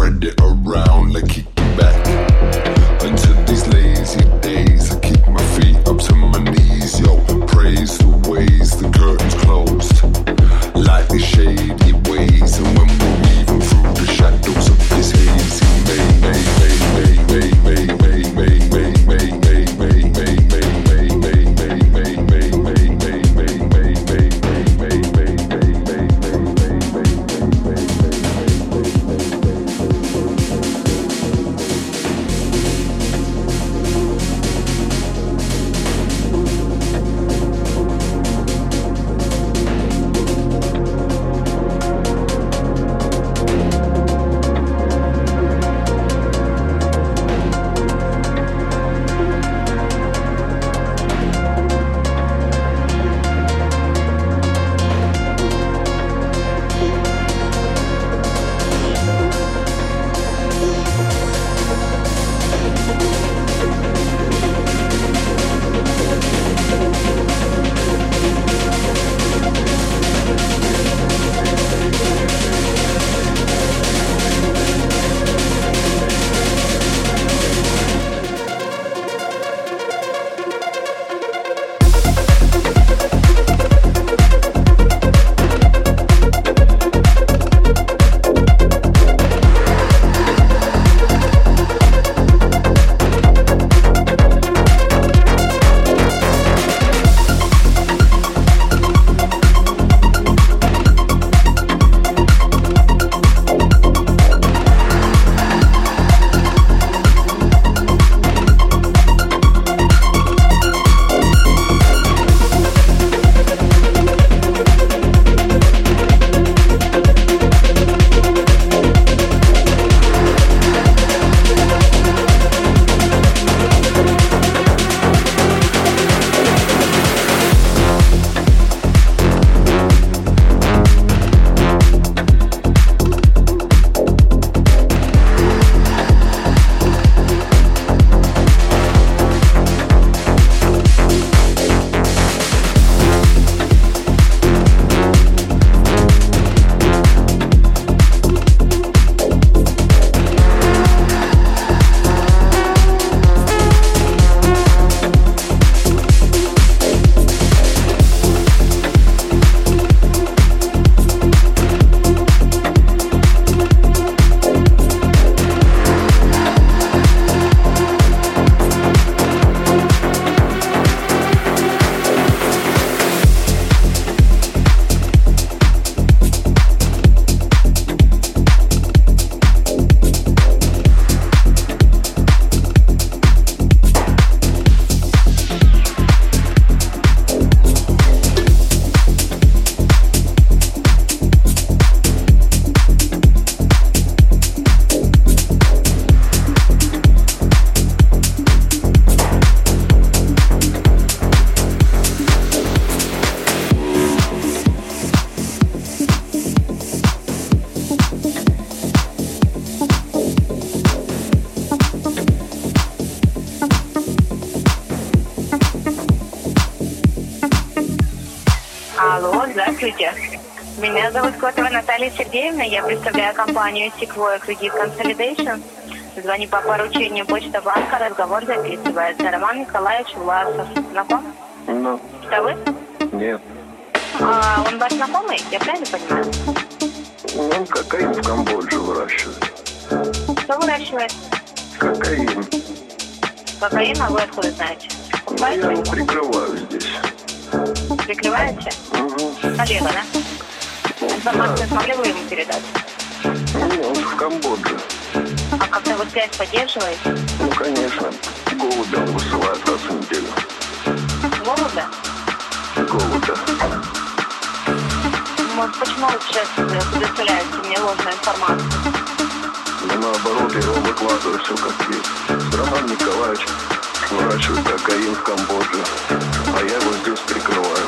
spread it around. Like he Меня зовут Котова Наталья Сергеевна. Я представляю компанию Sequoia Credit Consolidation. Звоню по поручению Почта банка. Разговор записывается. Роман Николаевич Власов. Знаком? Ну, Это вы? нет. А, он ваш знакомый? Я правильно понимаю? Он кокаин в Камбодже выращивает. Что выращивает? Кокаин. Кокаин, а вы откуда знаете? Ну, я его прикрываю здесь. Прикрываете? Коллега, да? Информацию смогли вы ему передать? Не, он в Камбодже. А как-то вы связь поддерживаете? Ну, конечно. Голубя он высылает раз в неделю. Голубя? Голубя. Ну, почему вы сейчас предоставляете мне ложную информацию? Но наоборот, я его выкладываю все как есть. Роман Николаевич выращивает кокаин в Камбодже, а я его здесь прикрываю.